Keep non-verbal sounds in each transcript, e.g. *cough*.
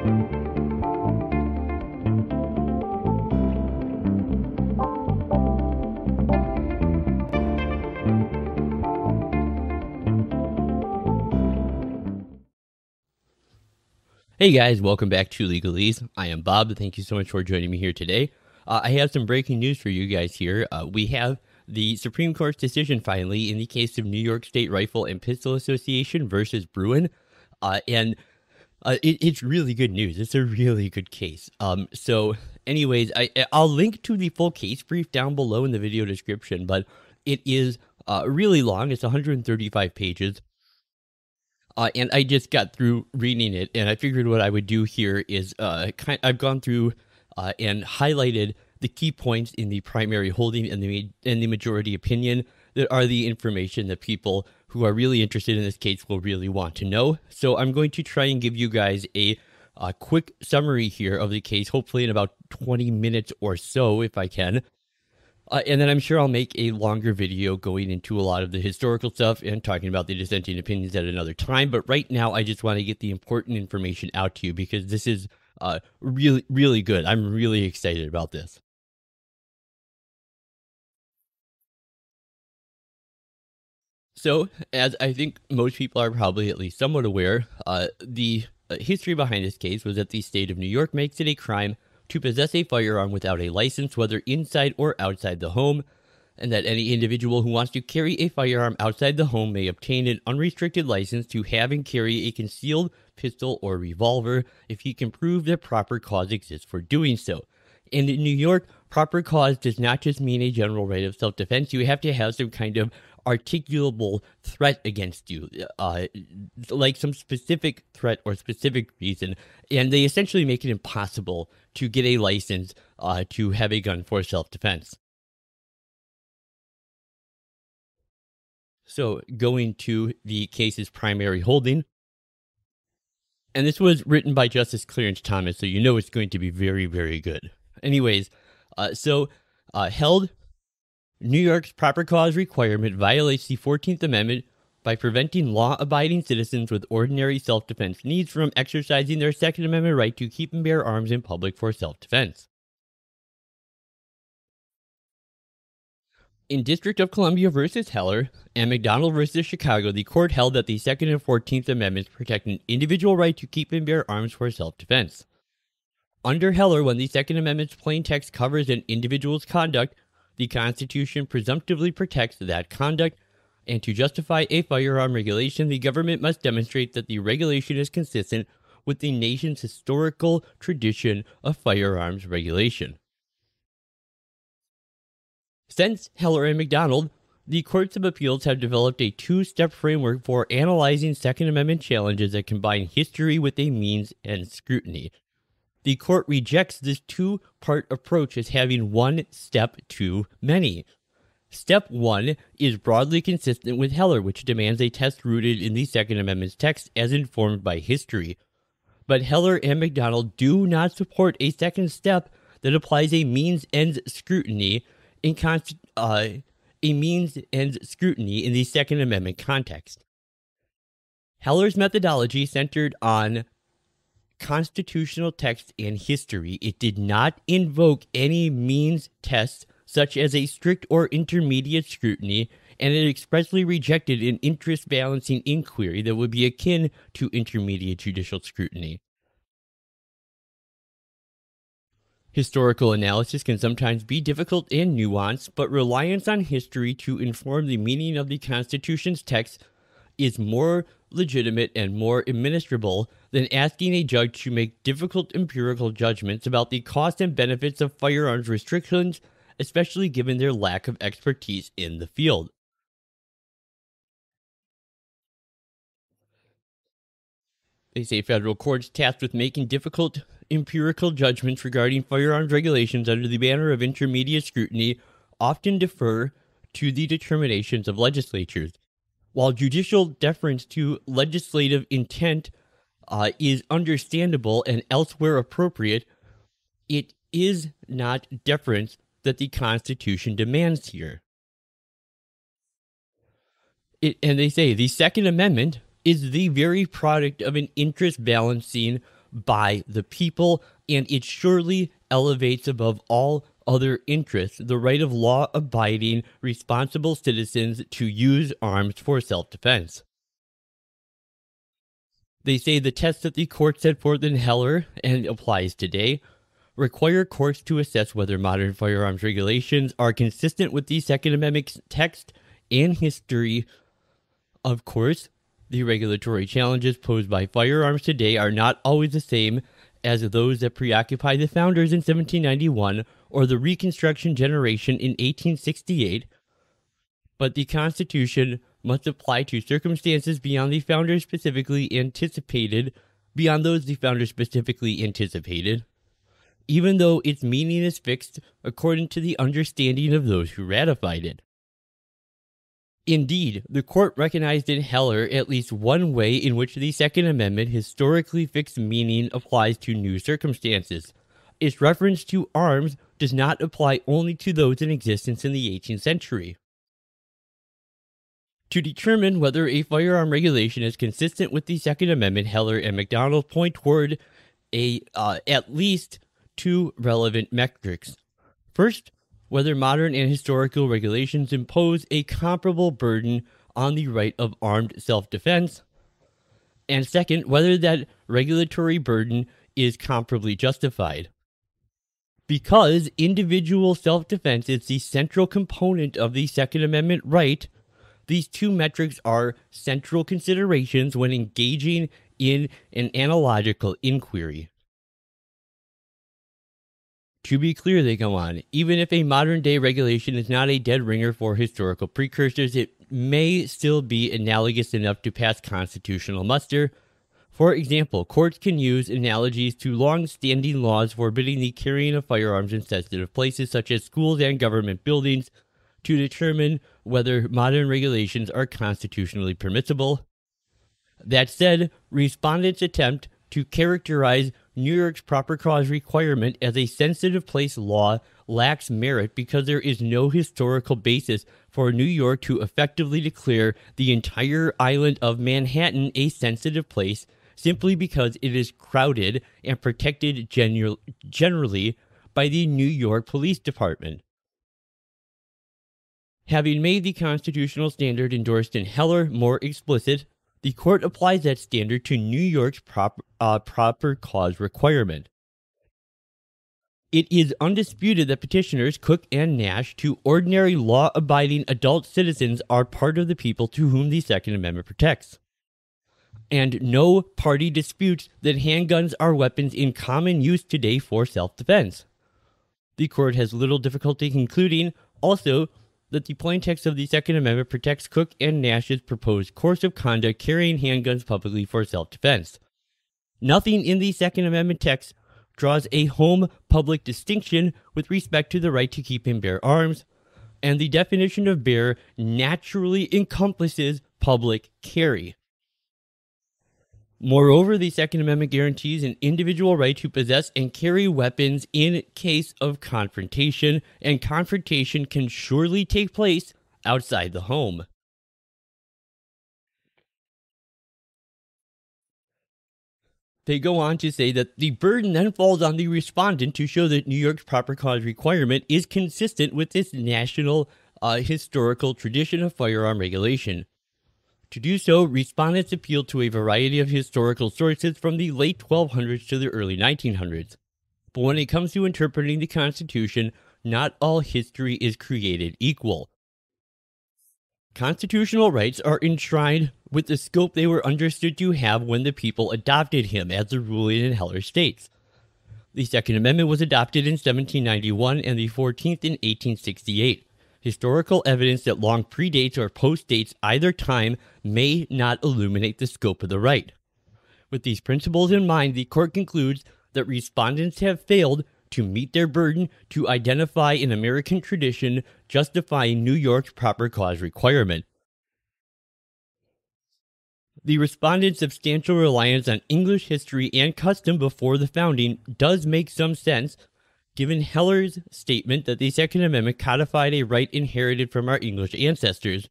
Hey guys, welcome back to Legalese. I am Bob. Thank you so much for joining me here today. Uh, I have some breaking news for you guys here. Uh, we have the Supreme Court's decision finally in the case of New York State Rifle and Pistol Association versus Bruen. Uh, and uh, it, it's really good news. It's a really good case. Um, so, anyways, I, I'll link to the full case brief down below in the video description, but it is uh, really long. It's 135 pages. Uh, and I just got through reading it, and I figured what I would do here is uh, kind, I've gone through uh, and highlighted the key points in the primary holding and the and the majority opinion that are the information that people who are really interested in this case will really want to know. So I'm going to try and give you guys a, a quick summary here of the case, hopefully in about 20 minutes or so, if I can. Uh, and then I'm sure I'll make a longer video going into a lot of the historical stuff and talking about the dissenting opinions at another time. But right now, I just want to get the important information out to you because this is uh, really, really good. I'm really excited about this. So, as I think most people are probably at least somewhat aware, uh, the uh, history behind this case was that the state of New York makes it a crime to possess a firearm without a license, whether inside or outside the home, and that any individual who wants to carry a firearm outside the home may obtain an unrestricted license to have and carry a concealed pistol or revolver if he can prove that proper cause exists for doing so. And in New York, proper cause does not just mean a general right of self defense. You have to have some kind of articulable threat against you, uh, like some specific threat or specific reason, and they essentially make it impossible to get a license uh, to have a gun for self defense. So, going to the case's primary holding, and this was written by Justice Clarence Thomas, so you know it's going to be very, very good. Anyways, uh, so uh, held New York's proper cause requirement violates the 14th Amendment by preventing law abiding citizens with ordinary self defense needs from exercising their Second Amendment right to keep and bear arms in public for self defense. In District of Columbia versus Heller and McDonald versus Chicago, the court held that the Second and Fourteenth Amendments protect an individual right to keep and bear arms for self defense. Under Heller, when the Second Amendment's plain text covers an individual's conduct, the Constitution presumptively protects that conduct, and to justify a firearm regulation, the government must demonstrate that the regulation is consistent with the nation's historical tradition of firearms regulation. Since Heller and McDonald, the courts of appeals have developed a two step framework for analyzing Second Amendment challenges that combine history with a means ends scrutiny the court rejects this two part approach as having one step too many. Step one is broadly consistent with Heller, which demands a test rooted in the Second Amendment's text as informed by history. But Heller and McDonald do not support a second step that applies a means ends scrutiny in const- uh, a means ends scrutiny in the Second Amendment context. Heller's methodology centered on constitutional text and history, it did not invoke any means test such as a strict or intermediate scrutiny, and it expressly rejected an interest balancing inquiry that would be akin to intermediate judicial scrutiny. Historical analysis can sometimes be difficult and nuanced, but reliance on history to inform the meaning of the Constitution's text is more legitimate and more administrable than asking a judge to make difficult empirical judgments about the cost and benefits of firearms restrictions, especially given their lack of expertise in the field. They say federal courts tasked with making difficult empirical judgments regarding firearms regulations under the banner of intermediate scrutiny often defer to the determinations of legislatures. While judicial deference to legislative intent uh, is understandable and elsewhere appropriate, it is not deference that the Constitution demands here. It, and they say the Second Amendment is the very product of an interest balancing by the people, and it surely elevates above all other interests the right of law abiding, responsible citizens to use arms for self defense. They say the test that the court set forth in Heller and applies today require courts to assess whether modern firearms regulations are consistent with the Second Amendment text and history. Of course, the regulatory challenges posed by firearms today are not always the same as those that preoccupied the founders in 1791 or the Reconstruction generation in 1868, but the Constitution must apply to circumstances beyond the founders specifically anticipated, beyond those the founders specifically anticipated, even though its meaning is fixed according to the understanding of those who ratified it. Indeed, the court recognized in Heller at least one way in which the Second Amendment historically fixed meaning applies to new circumstances. Its reference to arms does not apply only to those in existence in the 18th century. To determine whether a firearm regulation is consistent with the Second Amendment, Heller and McDonald point toward a uh, at least two relevant metrics. First, whether modern and historical regulations impose a comparable burden on the right of armed self defense, and second, whether that regulatory burden is comparably justified. Because individual self defense is the central component of the Second Amendment right, these two metrics are central considerations when engaging in an analogical inquiry. To be clear, they go on, even if a modern day regulation is not a dead ringer for historical precursors, it may still be analogous enough to pass constitutional muster. For example, courts can use analogies to long standing laws forbidding the carrying of firearms in sensitive places such as schools and government buildings to determine whether modern regulations are constitutionally permissible. That said, respondents attempt to characterize New York's proper cause requirement as a sensitive place law lacks merit because there is no historical basis for New York to effectively declare the entire island of Manhattan a sensitive place simply because it is crowded and protected genu- generally by the New York Police Department. Having made the constitutional standard endorsed in Heller more explicit, the court applies that standard to New York's proper, uh, proper cause requirement. It is undisputed that petitioners Cook and Nash, two ordinary law abiding adult citizens, are part of the people to whom the Second Amendment protects. And no party disputes that handguns are weapons in common use today for self defense. The court has little difficulty concluding, also, that the plain text of the Second Amendment protects Cook and Nash's proposed course of conduct carrying handguns publicly for self defense. Nothing in the Second Amendment text draws a home public distinction with respect to the right to keep and bear arms, and the definition of bear naturally encompasses public carry. Moreover, the Second Amendment guarantees an individual right to possess and carry weapons in case of confrontation, and confrontation can surely take place outside the home. They go on to say that the burden then falls on the respondent to show that New York's proper cause requirement is consistent with this national uh, historical tradition of firearm regulation. To do so, respondents appealed to a variety of historical sources from the late 1200s to the early 1900s. But when it comes to interpreting the Constitution, not all history is created equal. Constitutional rights are enshrined with the scope they were understood to have when the people adopted him, as the ruling in Heller states. The Second Amendment was adopted in 1791 and the 14th in 1868 historical evidence that long predates or postdates either time may not illuminate the scope of the right. With these principles in mind, the court concludes that respondents have failed to meet their burden to identify an American tradition justifying New York's proper cause requirement. The respondent's substantial reliance on English history and custom before the founding does make some sense given Heller's statement that the Second Amendment codified a right inherited from our English ancestors.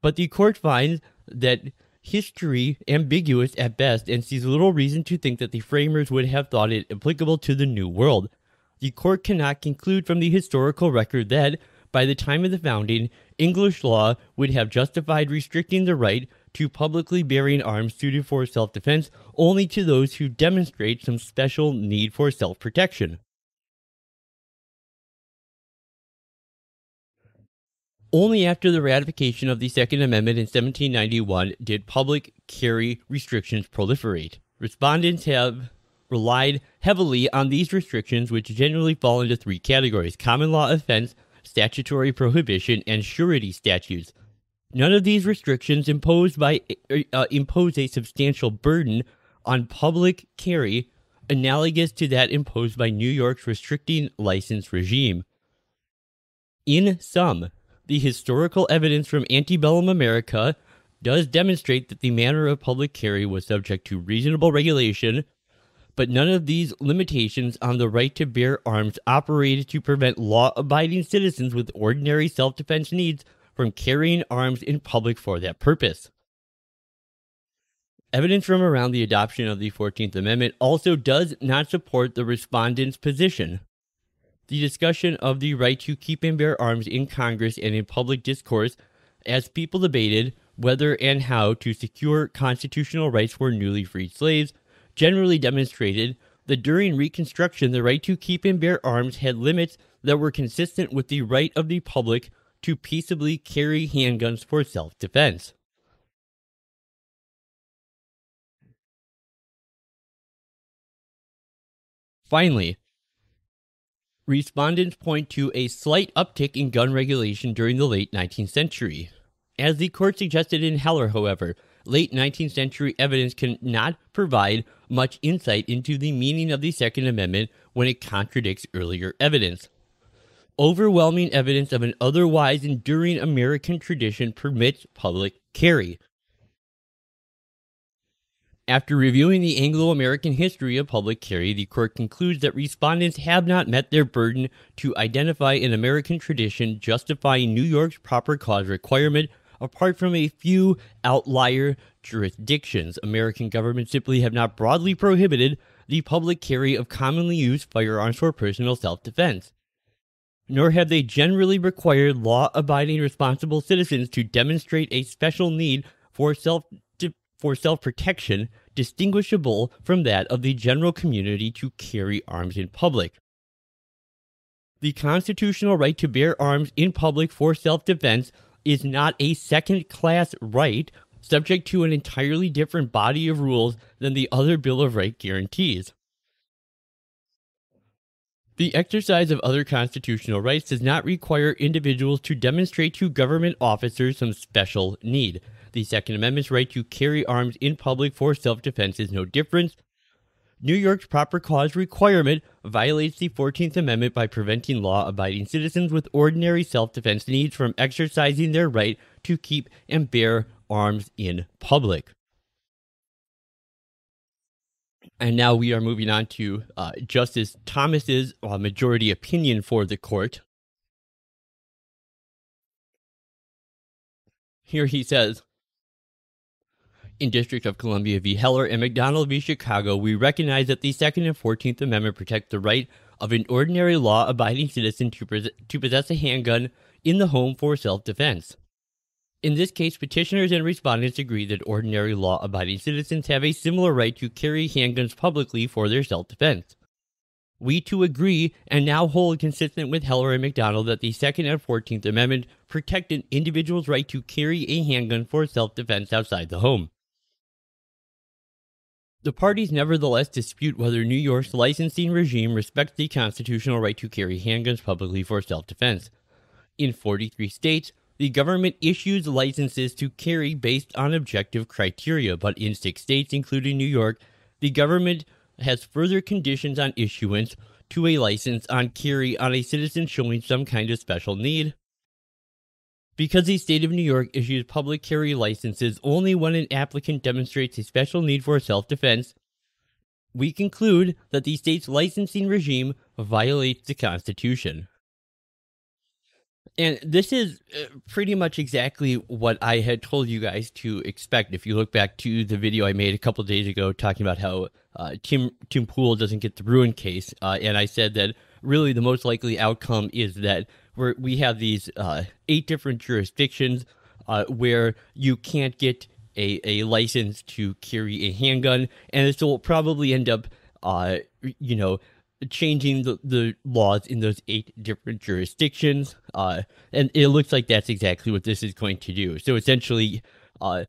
But the court finds that history ambiguous at best and sees little reason to think that the framers would have thought it applicable to the New World. The court cannot conclude from the historical record that, by the time of the founding, English law would have justified restricting the right to publicly bearing arms suited for self defense only to those who demonstrate some special need for self protection. Only after the ratification of the Second Amendment in 1791 did public carry restrictions proliferate. Respondents have relied heavily on these restrictions, which generally fall into three categories common law offense, statutory prohibition, and surety statutes. None of these restrictions imposed by uh, impose a substantial burden on public carry analogous to that imposed by New York's restricting license regime. In sum, the historical evidence from antebellum America does demonstrate that the manner of public carry was subject to reasonable regulation, but none of these limitations on the right to bear arms operated to prevent law abiding citizens with ordinary self defense needs from carrying arms in public for that purpose. Evidence from around the adoption of the 14th Amendment also does not support the respondent's position the discussion of the right to keep and bear arms in Congress and in public discourse as people debated whether and how to secure constitutional rights for newly freed slaves generally demonstrated that during Reconstruction, the right to keep and bear arms had limits that were consistent with the right of the public to peaceably carry handguns for self defense. Finally, Respondents point to a slight uptick in gun regulation during the late 19th century. As the court suggested in Heller, however, late 19th century evidence cannot provide much insight into the meaning of the Second Amendment when it contradicts earlier evidence. Overwhelming evidence of an otherwise enduring American tradition permits public carry. After reviewing the Anglo American history of public carry, the court concludes that respondents have not met their burden to identify an American tradition justifying New York's proper cause requirement, apart from a few outlier jurisdictions. American governments simply have not broadly prohibited the public carry of commonly used firearms for personal self defense. Nor have they generally required law abiding responsible citizens to demonstrate a special need for self for self protection distinguishable from that of the general community to carry arms in public. The constitutional right to bear arms in public for self defense is not a second class right subject to an entirely different body of rules than the other Bill of Rights guarantees. The exercise of other constitutional rights does not require individuals to demonstrate to government officers some special need. The Second Amendment's right to carry arms in public for self defense is no different. New York's proper cause requirement violates the 14th Amendment by preventing law abiding citizens with ordinary self defense needs from exercising their right to keep and bear arms in public. And now we are moving on to uh, Justice Thomas's uh, majority opinion for the court. Here he says in District of Columbia v. Heller and McDonald v. Chicago, we recognize that the Second and Fourteenth Amendment protect the right of an ordinary law abiding citizen to, pres- to possess a handgun in the home for self defense. In this case, petitioners and respondents agree that ordinary law abiding citizens have a similar right to carry handguns publicly for their self defense. We too agree and now hold consistent with Heller and McDonald that the Second and Fourteenth Amendment protect an individual's right to carry a handgun for self defense outside the home. The parties nevertheless dispute whether New York's licensing regime respects the constitutional right to carry handguns publicly for self defense. In 43 states, the government issues licenses to carry based on objective criteria, but in six states, including New York, the government has further conditions on issuance to a license on carry on a citizen showing some kind of special need, because the state of New York issues public carry licenses only when an applicant demonstrates a special need for self defense, we conclude that the state's licensing regime violates the Constitution. And this is uh, pretty much exactly what I had told you guys to expect. If you look back to the video I made a couple days ago talking about how uh, Tim Tim Pool doesn't get the Bruen case, uh, and I said that really the most likely outcome is that we we have these uh, eight different jurisdictions uh, where you can't get a, a license to carry a handgun, and this will probably end up, uh, you know, changing the, the laws in those eight different jurisdictions. Uh, and it looks like that's exactly what this is going to do. So essentially, uh,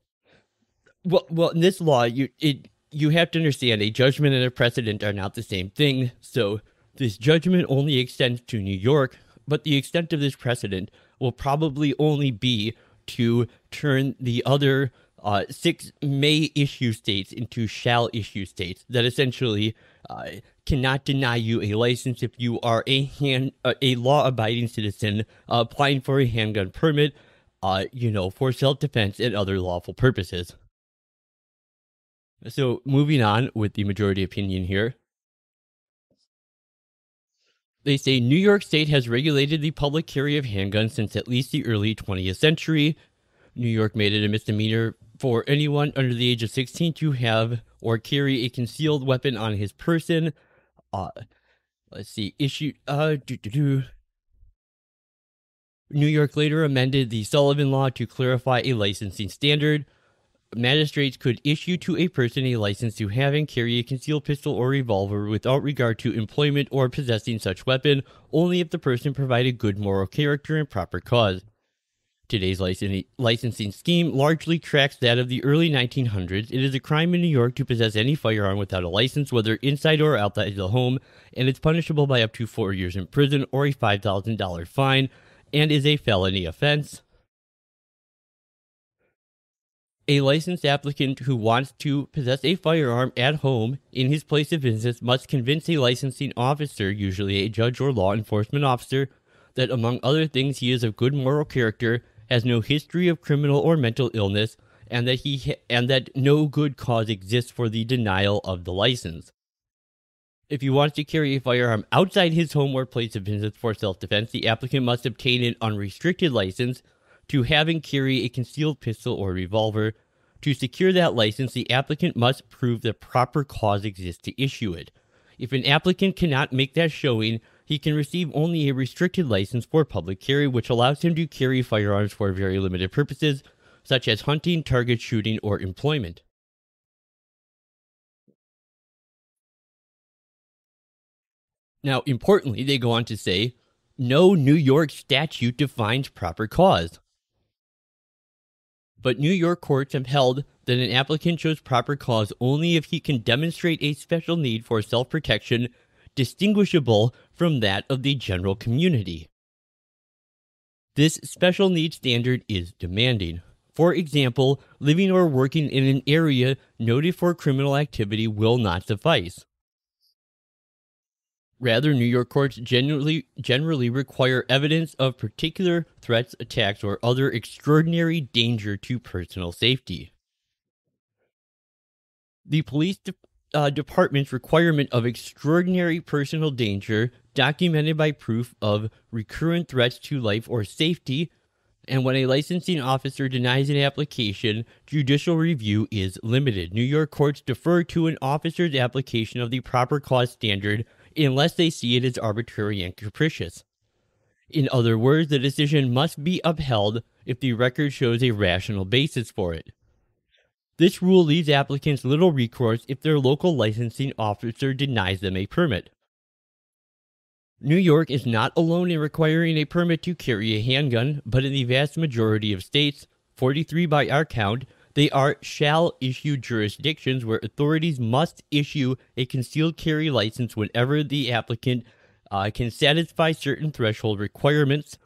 well, well, in this law, you it you have to understand a judgment and a precedent are not the same thing. So this judgment only extends to New York, but the extent of this precedent will probably only be to turn the other uh, six may issue states into shall issue states that essentially uh, cannot deny you a license if you are a hand uh, a law abiding citizen applying for a handgun permit, uh, you know, for self defense and other lawful purposes. So moving on with the majority opinion here. They say New York State has regulated the public carry of handguns since at least the early 20th century. New York made it a misdemeanor for anyone under the age of 16 to have or carry a concealed weapon on his person. Uh, let's see, issue. Uh. New York later amended the Sullivan Law to clarify a licensing standard. Magistrates could issue to a person a license to have and carry a concealed pistol or revolver without regard to employment or possessing such weapon, only if the person provided good moral character and proper cause. Today's licensing scheme largely tracks that of the early 1900s. It is a crime in New York to possess any firearm without a license, whether inside or outside the home, and it's punishable by up to four years in prison or a $5,000 fine, and is a felony offense. A licensed applicant who wants to possess a firearm at home in his place of business must convince a licensing officer, usually a judge or law enforcement officer, that among other things he is of good moral character has no history of criminal or mental illness, and that he ha- and that no good cause exists for the denial of the license. If he wants to carry a firearm outside his home or place of business for self-defense, the applicant must obtain an unrestricted license to have and carry a concealed pistol or revolver. To secure that license, the applicant must prove that proper cause exists to issue it. If an applicant cannot make that showing, he can receive only a restricted license for public carry, which allows him to carry firearms for very limited purposes, such as hunting, target shooting, or employment. Now, importantly, they go on to say no New York statute defines proper cause. But New York courts have held that an applicant shows proper cause only if he can demonstrate a special need for self protection distinguishable from that of the general community. This special needs standard is demanding. For example, living or working in an area noted for criminal activity will not suffice. Rather, New York courts generally, generally require evidence of particular threats, attacks, or other extraordinary danger to personal safety. The police de- uh, department's requirement of extraordinary personal danger, documented by proof of recurrent threats to life or safety, and when a licensing officer denies an application, judicial review is limited. New York courts defer to an officer's application of the proper cause standard unless they see it as arbitrary and capricious. In other words, the decision must be upheld if the record shows a rational basis for it. This rule leaves applicants little recourse if their local licensing officer denies them a permit. New York is not alone in requiring a permit to carry a handgun, but in the vast majority of states, 43 by our count, they are shall issue jurisdictions where authorities must issue a concealed carry license whenever the applicant uh, can satisfy certain threshold requirements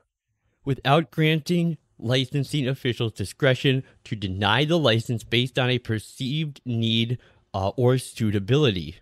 without granting licensing officials discretion to deny the license based on a perceived need uh, or suitability.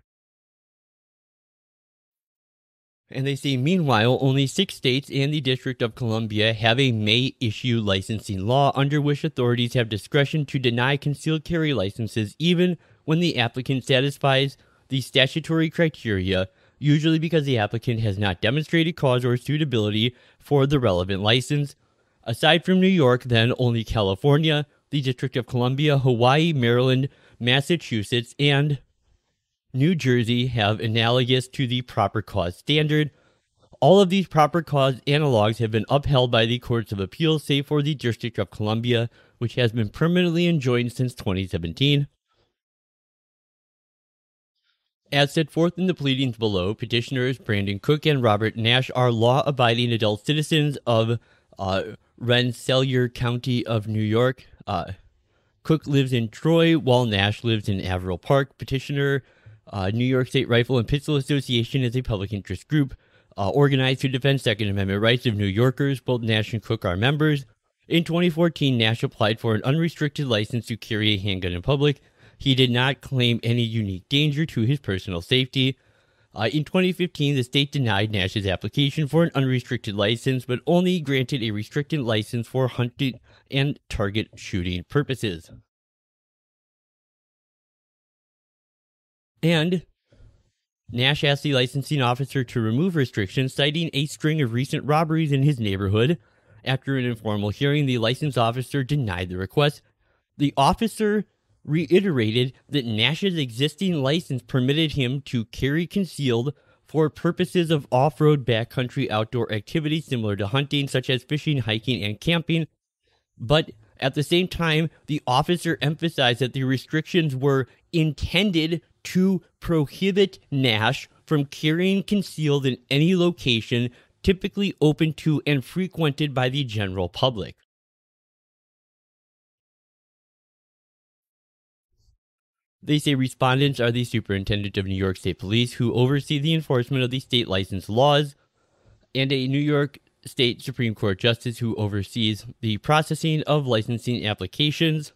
And they say, meanwhile, only six states and the District of Columbia have a may issue licensing law under which authorities have discretion to deny concealed carry licenses even when the applicant satisfies the statutory criteria usually because the applicant has not demonstrated cause or suitability for the relevant license. Aside from New York, then only California, the District of Columbia, Hawaii, Maryland, Massachusetts, and New Jersey have analogous to the proper cause standard. All of these proper cause analogs have been upheld by the courts of appeals, save for the District of Columbia, which has been permanently enjoined since 2017. As set forth in the pleadings below, petitioners Brandon Cook and Robert Nash are law abiding adult citizens of uh, Rensselaer County of New York. Uh, Cook lives in Troy, while Nash lives in Averill Park. Petitioner, uh, New York State Rifle and Pistol Association, is a public interest group uh, organized to defend Second Amendment rights of New Yorkers. Both Nash and Cook are members. In 2014, Nash applied for an unrestricted license to carry a handgun in public. He did not claim any unique danger to his personal safety. Uh, in 2015, the state denied Nash's application for an unrestricted license, but only granted a restricted license for hunting and target shooting purposes. And Nash asked the licensing officer to remove restrictions, citing a string of recent robberies in his neighborhood. After an informal hearing, the license officer denied the request. The officer reiterated that Nash's existing license permitted him to carry concealed for purposes of off road backcountry outdoor activities similar to hunting, such as fishing, hiking, and camping. But at the same time, the officer emphasized that the restrictions were intended to prohibit Nash from carrying concealed in any location typically open to and frequented by the general public. They say respondents are the superintendent of New York State Police who oversee the enforcement of the state license laws and a New York State Supreme Court justice who oversees the processing of licensing applications.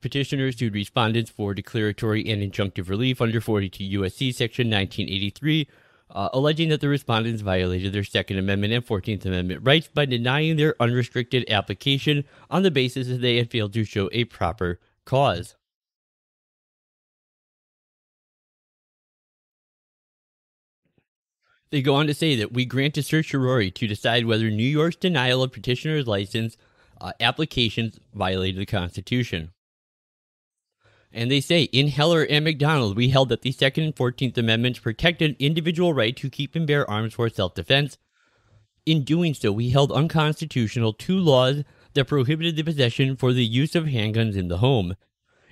Petitioners sued respondents for declaratory and injunctive relief under 42 U.S.C. Section 1983, uh, alleging that the respondents violated their Second Amendment and 14th Amendment rights by denying their unrestricted application on the basis that they had failed to show a proper cause. They go on to say that we grant a certiorari to decide whether New York's denial of petitioner's license uh, applications violated the Constitution. And they say in Heller and McDonald, we held that the Second and Fourteenth Amendments protect an individual right to keep and bear arms for self defense. In doing so, we held unconstitutional two laws that prohibited the possession for the use of handguns in the home.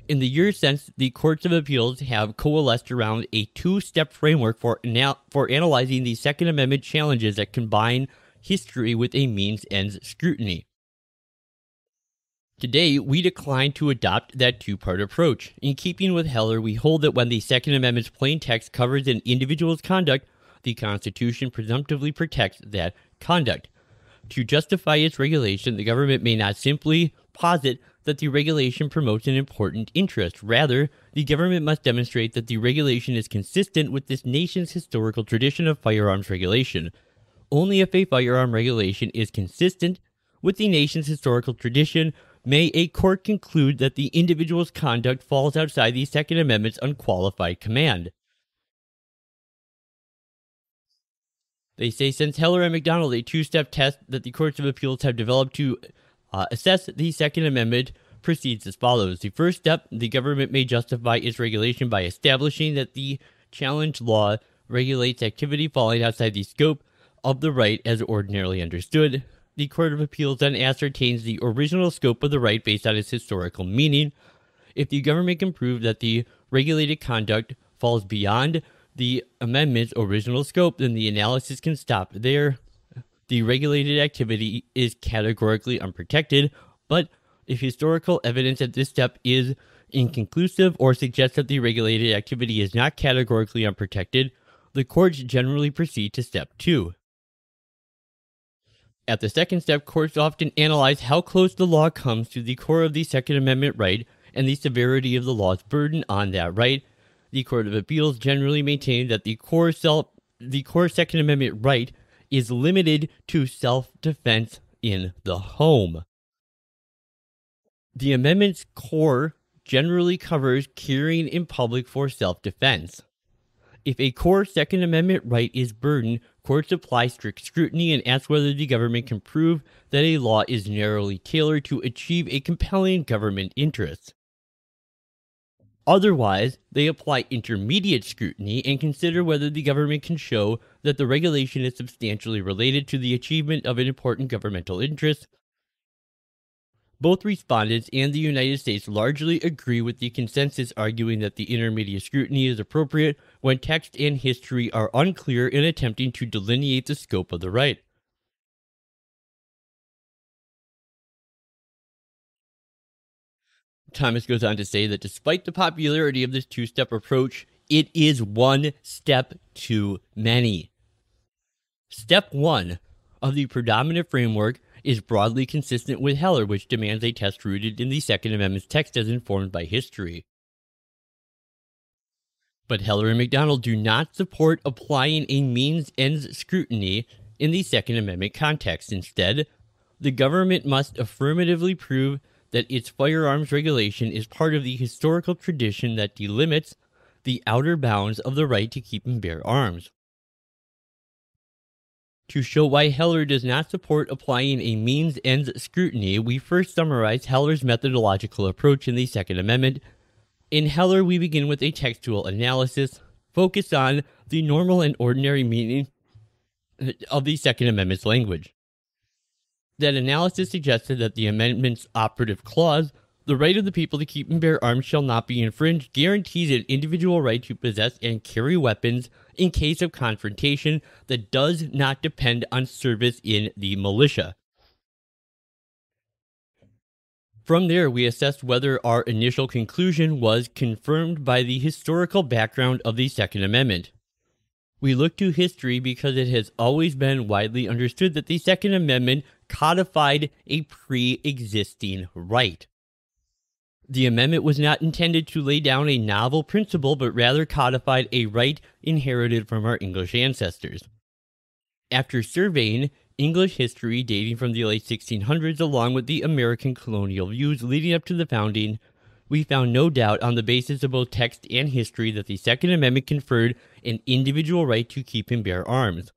In the years since, the courts of appeals have coalesced around a two step framework for, anal- for analyzing the Second Amendment challenges that combine history with a means ends scrutiny. Today, we decline to adopt that two part approach. In keeping with Heller, we hold that when the Second Amendment's plain text covers an individual's conduct, the Constitution presumptively protects that conduct. To justify its regulation, the government may not simply posit that the regulation promotes an important interest. Rather, the government must demonstrate that the regulation is consistent with this nation's historical tradition of firearms regulation. Only if a firearm regulation is consistent with the nation's historical tradition may a court conclude that the individual's conduct falls outside the Second Amendment's unqualified command. They say since Heller and McDonald, a two step test that the courts of appeals have developed to uh, assess the Second Amendment proceeds as follows. The first step, the government may justify its regulation by establishing that the challenge law regulates activity falling outside the scope of the right as ordinarily understood. The Court of Appeals then ascertains the original scope of the right based on its historical meaning. If the government can prove that the regulated conduct falls beyond the amendment's original scope, then the analysis can stop there. The regulated activity is categorically unprotected, but if historical evidence at this step is inconclusive or suggests that the regulated activity is not categorically unprotected, the courts generally proceed to step two. At the second step, courts often analyze how close the law comes to the core of the Second Amendment right and the severity of the law's burden on that right. The Court of Appeals generally maintain that the core self the core Second Amendment right is limited to self-defense in the home. The amendment's core generally covers carrying in public for self defense. If a core Second Amendment right is burdened, courts apply strict scrutiny and ask whether the government can prove that a law is narrowly tailored to achieve a compelling government interest. Otherwise, they apply intermediate scrutiny and consider whether the government can show that the regulation is substantially related to the achievement of an important governmental interest. Both respondents and the United States largely agree with the consensus arguing that the intermediate scrutiny is appropriate when text and history are unclear in attempting to delineate the scope of the right. Thomas goes on to say that despite the popularity of this two step approach, it is one step too many. Step one of the predominant framework is broadly consistent with Heller, which demands a test rooted in the Second Amendment's text as informed by history. But Heller and McDonald do not support applying a means ends scrutiny in the Second Amendment context. Instead, the government must affirmatively prove that its firearms regulation is part of the historical tradition that delimits the outer bounds of the right to keep and bear arms. To show why Heller does not support applying a means ends scrutiny, we first summarize Heller's methodological approach in the Second Amendment. In Heller, we begin with a textual analysis focused on the normal and ordinary meaning of the Second Amendment's language. That analysis suggested that the amendment's operative clause, the right of the people to keep and bear arms shall not be infringed, guarantees an individual right to possess and carry weapons in case of confrontation that does not depend on service in the militia. From there, we assessed whether our initial conclusion was confirmed by the historical background of the Second Amendment. We look to history because it has always been widely understood that the Second Amendment codified a pre existing right. The amendment was not intended to lay down a novel principle, but rather codified a right inherited from our English ancestors. After surveying English history dating from the late 1600s along with the American colonial views leading up to the founding, we found no doubt on the basis of both text and history that the Second Amendment conferred an individual right to keep and bear arms.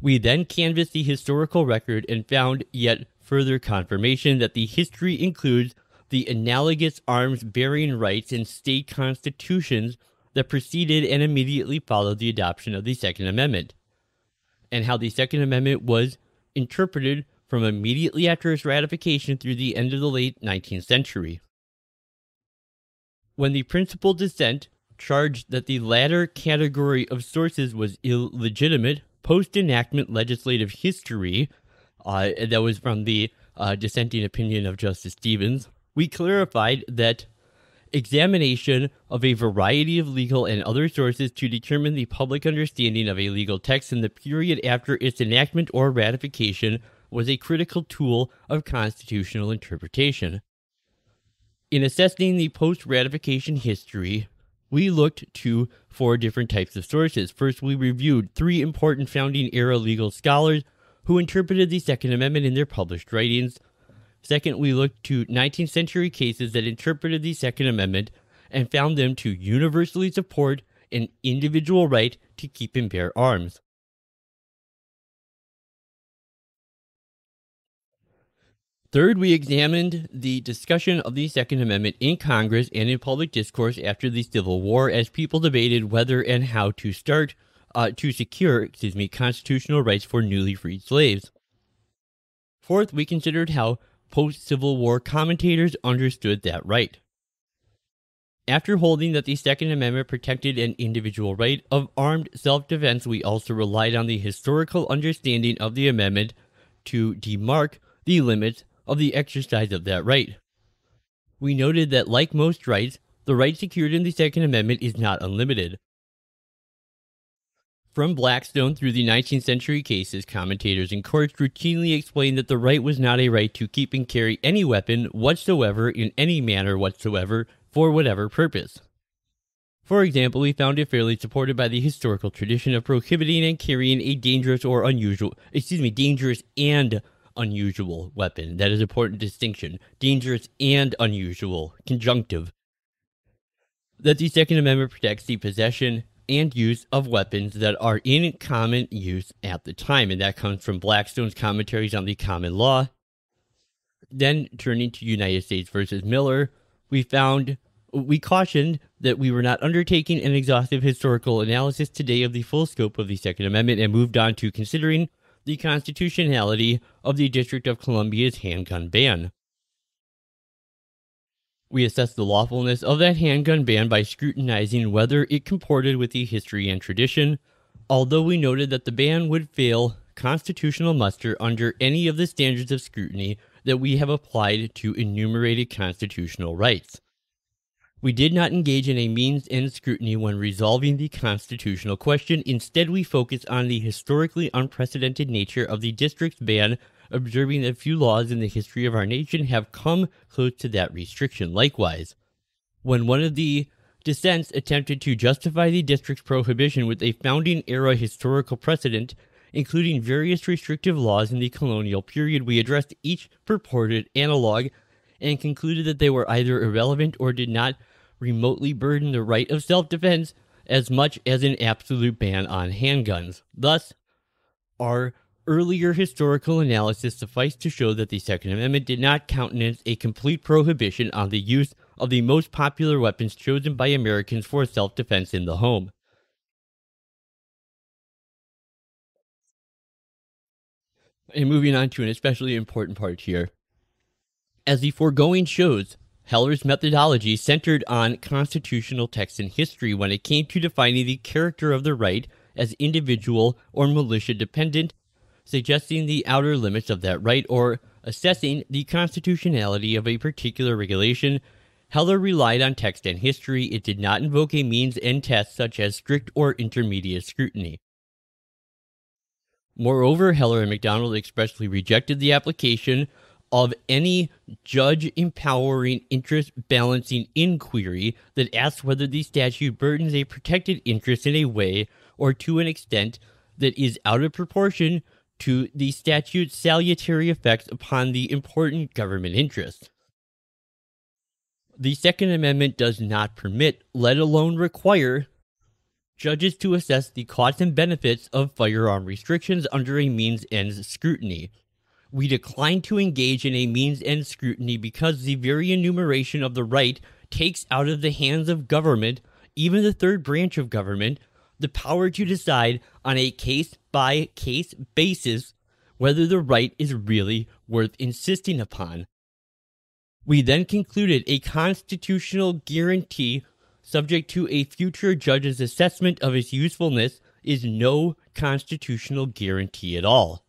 We then canvassed the historical record and found yet further confirmation that the history includes the analogous arms bearing rights in state constitutions that preceded and immediately followed the adoption of the Second Amendment, and how the Second Amendment was interpreted from immediately after its ratification through the end of the late 19th century. When the principal dissent charged that the latter category of sources was illegitimate, post enactment legislative history, uh, that was from the uh, dissenting opinion of Justice Stevens, we clarified that examination of a variety of legal and other sources to determine the public understanding of a legal text in the period after its enactment or ratification was a critical tool of constitutional interpretation. In assessing the post ratification history, we looked to four different types of sources. First, we reviewed three important founding era legal scholars who interpreted the Second Amendment in their published writings. Second, we looked to 19th century cases that interpreted the Second Amendment and found them to universally support an individual right to keep and bear arms. Third, we examined the discussion of the Second Amendment in Congress and in public discourse after the Civil War as people debated whether and how to start uh, to secure, excuse me, constitutional rights for newly freed slaves. Fourth, we considered how post Civil War commentators understood that right. After holding that the Second Amendment protected an individual right of armed self defense, we also relied on the historical understanding of the amendment to demark the limits of the exercise of that right. We noted that, like most rights, the right secured in the Second Amendment is not unlimited. From Blackstone through the 19th century cases, commentators and courts routinely explained that the right was not a right to keep and carry any weapon whatsoever in any manner whatsoever for whatever purpose. For example, we found it fairly supported by the historical tradition of prohibiting and carrying a dangerous or unusual, excuse me, dangerous and unusual weapon. That is important distinction. Dangerous and unusual, conjunctive. That the Second Amendment protects the possession and use of weapons that are in common use at the time. And that comes from Blackstone's commentaries on the common law. Then turning to United States versus Miller, we found we cautioned that we were not undertaking an exhaustive historical analysis today of the full scope of the Second Amendment and moved on to considering the constitutionality of the District of Columbia's handgun ban. We assessed the lawfulness of that handgun ban by scrutinizing whether it comported with the history and tradition, although we noted that the ban would fail constitutional muster under any of the standards of scrutiny that we have applied to enumerated constitutional rights. We did not engage in a means end scrutiny when resolving the constitutional question. Instead, we focused on the historically unprecedented nature of the district's ban, observing that few laws in the history of our nation have come close to that restriction. Likewise, when one of the dissents attempted to justify the district's prohibition with a founding era historical precedent, including various restrictive laws in the colonial period, we addressed each purported analog and concluded that they were either irrelevant or did not remotely burden the right of self defense as much as an absolute ban on handguns. Thus, our earlier historical analysis sufficed to show that the Second Amendment did not countenance a complete prohibition on the use of the most popular weapons chosen by Americans for self defense in the home. And moving on to an especially important part here. As the foregoing shows, Heller's methodology centered on constitutional text and history when it came to defining the character of the right as individual or militia dependent, suggesting the outer limits of that right, or assessing the constitutionality of a particular regulation. Heller relied on text and history. It did not invoke a means end test such as strict or intermediate scrutiny. Moreover, Heller and McDonald expressly rejected the application of any judge empowering interest balancing inquiry that asks whether the statute burdens a protected interest in a way or to an extent that is out of proportion to the statute's salutary effects upon the important government interest. The Second Amendment does not permit, let alone require, judges to assess the costs and benefits of firearm restrictions under a means ends scrutiny, we decline to engage in a means end scrutiny because the very enumeration of the right takes out of the hands of government, even the third branch of government, the power to decide on a case by case basis whether the right is really worth insisting upon. We then concluded a constitutional guarantee subject to a future judge's assessment of its usefulness is no constitutional guarantee at all.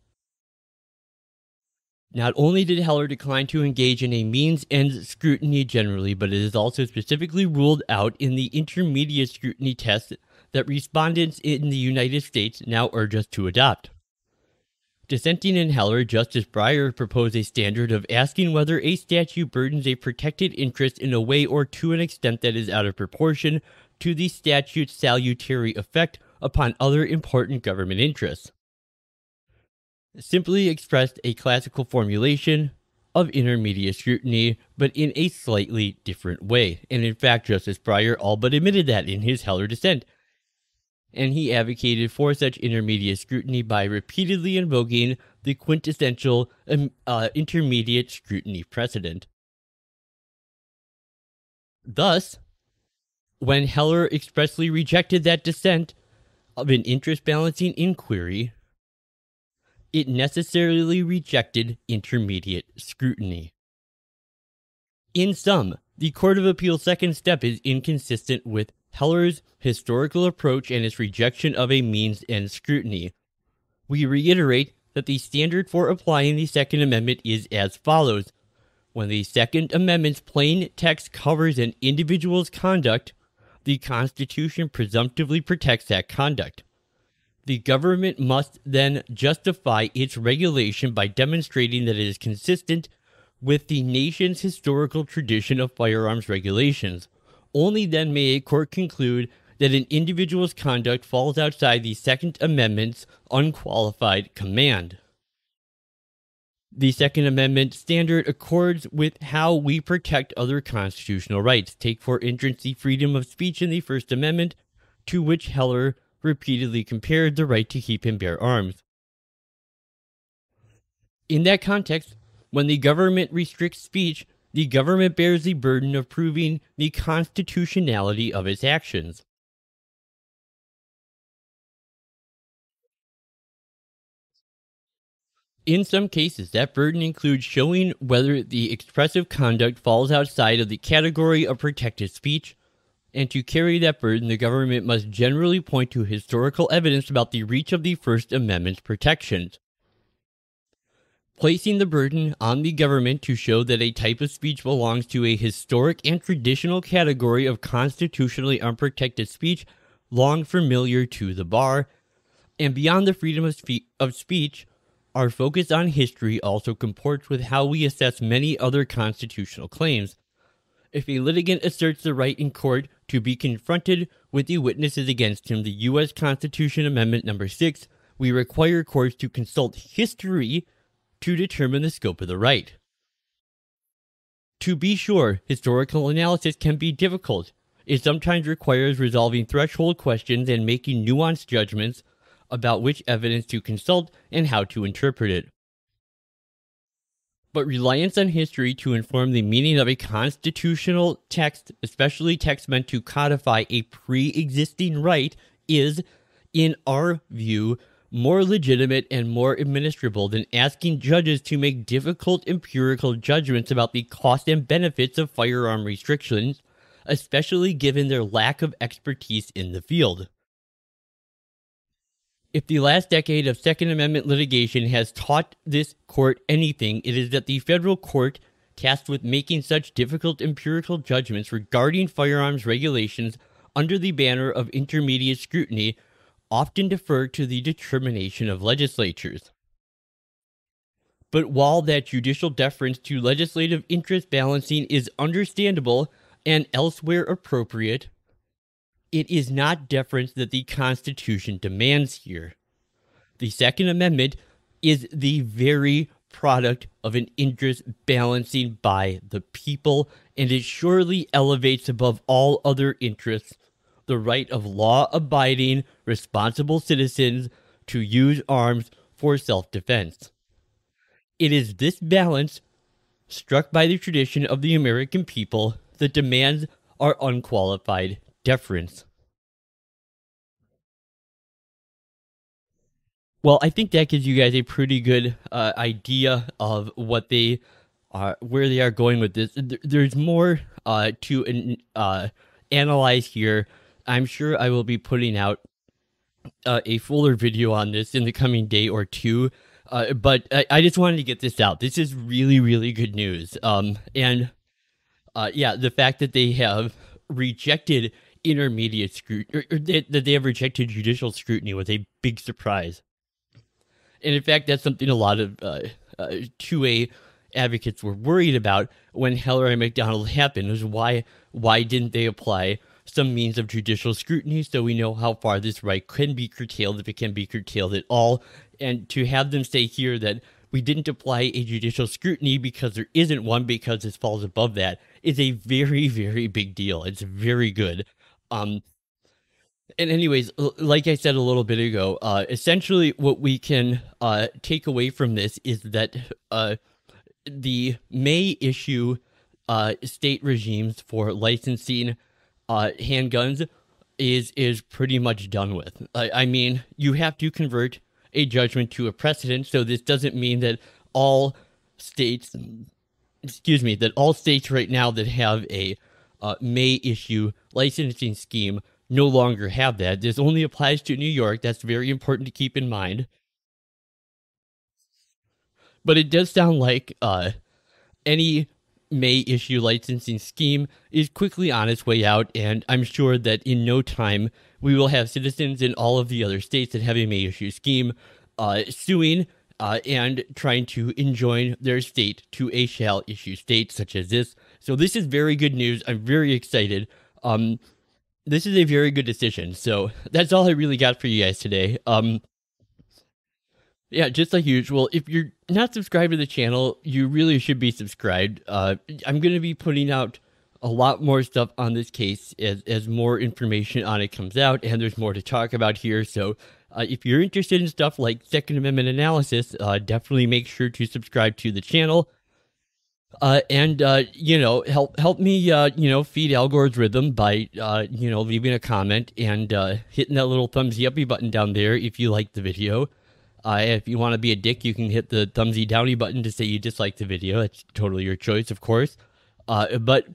Not only did Heller decline to engage in a means end scrutiny generally, but it is also specifically ruled out in the intermediate scrutiny test that respondents in the United States now urge us to adopt. Dissenting in Heller, Justice Breyer proposed a standard of asking whether a statute burdens a protected interest in a way or to an extent that is out of proportion to the statute's salutary effect upon other important government interests simply expressed a classical formulation of intermediate scrutiny, but in a slightly different way. And in fact, Justice Breyer all but admitted that in his Heller dissent. And he advocated for such intermediate scrutiny by repeatedly invoking the quintessential um, uh, intermediate scrutiny precedent. Thus, when Heller expressly rejected that dissent of an interest balancing inquiry, it necessarily rejected intermediate scrutiny. In sum, the Court of Appeal's second step is inconsistent with Heller's historical approach and its rejection of a means end scrutiny. We reiterate that the standard for applying the Second Amendment is as follows. When the Second Amendment's plain text covers an individual's conduct, the Constitution presumptively protects that conduct. The government must then justify its regulation by demonstrating that it is consistent with the nation's historical tradition of firearms regulations. Only then may a court conclude that an individual's conduct falls outside the Second Amendment's unqualified command. The Second Amendment standard accords with how we protect other constitutional rights. Take, for instance, the freedom of speech in the First Amendment to which Heller repeatedly compared the right to keep and bear arms. In that context, when the government restricts speech, the government bears the burden of proving the constitutionality of its actions. In some cases, that burden includes showing whether the expressive conduct falls outside of the category of protected speech, and to carry that burden, the government must generally point to historical evidence about the reach of the First Amendment's protections. Placing the burden on the government to show that a type of speech belongs to a historic and traditional category of constitutionally unprotected speech long familiar to the bar, and beyond the freedom of, spe- of speech, our focus on history also comports with how we assess many other constitutional claims. If a litigant asserts the right in court to be confronted with the witnesses against him, the U.S. Constitution Amendment Number 6, we require courts to consult history to determine the scope of the right. To be sure, historical analysis can be difficult. It sometimes requires resolving threshold questions and making nuanced judgments about which evidence to consult and how to interpret it. But reliance on history to inform the meaning of a constitutional text, especially text meant to codify a pre existing right, is, in our view, more legitimate and more administrable than asking judges to make difficult empirical judgments about the cost and benefits of firearm restrictions, especially given their lack of expertise in the field. If the last decade of Second Amendment litigation has taught this court anything, it is that the federal court, tasked with making such difficult empirical judgments regarding firearms regulations under the banner of intermediate scrutiny, often defer to the determination of legislatures. But while that judicial deference to legislative interest balancing is understandable and elsewhere appropriate, it is not deference that the Constitution demands here. The Second Amendment is the very product of an interest balancing by the people, and it surely elevates above all other interests the right of law abiding, responsible citizens to use arms for self defense. It is this balance, struck by the tradition of the American people, that demands our unqualified deference. Well, I think that gives you guys a pretty good uh, idea of what they are, where they are going with this. There's more uh, to uh, analyze here. I'm sure I will be putting out uh, a fuller video on this in the coming day or two. Uh, but I, I, just wanted to get this out. This is really, really good news. Um, and uh, yeah, the fact that they have rejected intermediate scrutiny, or, or that they have rejected judicial scrutiny was a big surprise. And in fact, that's something a lot of uh, uh, 2A advocates were worried about when Heller and McDonald happened. Was why why didn't they apply some means of judicial scrutiny so we know how far this right can be curtailed if it can be curtailed at all? And to have them say here that we didn't apply a judicial scrutiny because there isn't one because this falls above that is a very very big deal. It's very good. Um, and anyways, like I said a little bit ago, uh, essentially what we can uh, take away from this is that uh, the May issue uh, state regimes for licensing uh, handguns is is pretty much done with. I, I mean, you have to convert a judgment to a precedent, so this doesn't mean that all states, excuse me, that all states right now that have a uh, May issue licensing scheme no longer have that. This only applies to New York. That's very important to keep in mind. But it does sound like uh, any May issue licensing scheme is quickly on its way out, and I'm sure that in no time we will have citizens in all of the other states that have a May issue scheme uh, suing uh, and trying to enjoin their state to a shall issue state such as this. So this is very good news. I'm very excited. Um, this is a very good decision. So *laughs* that's all I really got for you guys today. Um, yeah, just like usual, if you're not subscribed to the channel, you really should be subscribed. Uh, I'm going to be putting out a lot more stuff on this case as, as more information on it comes out, and there's more to talk about here. So, uh, if you're interested in stuff like Second Amendment analysis, uh, definitely make sure to subscribe to the channel. Uh, and uh, you know, help help me, uh, you know, feed Al Gore's rhythm by, uh, you know, leaving a comment and hitting that little thumbs uppy button down there if you like the video. If you want to be a dick, you can hit the thumbsy downy button to say you dislike the video. It's totally your choice, of course. but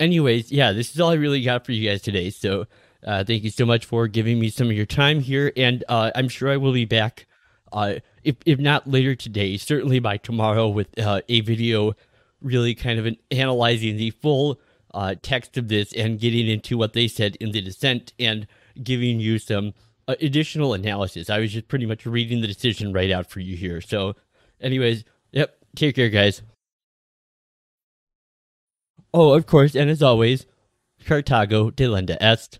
anyways, yeah, this is all I really got for you guys today. So uh, thank you so much for giving me some of your time here, and uh, I'm sure I will be back. Uh, if if not later today, certainly by tomorrow with uh, a video, really kind of an, analyzing the full uh, text of this and getting into what they said in the dissent and giving you some uh, additional analysis. I was just pretty much reading the decision right out for you here. So, anyways, yep. Take care, guys. Oh, of course, and as always, Carthago delenda est.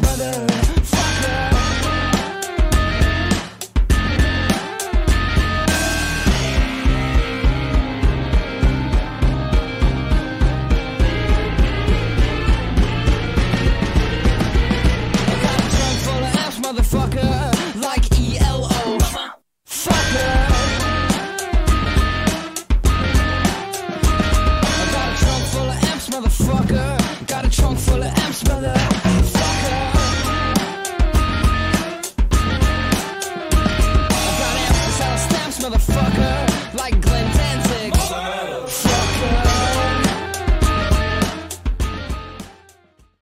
mother.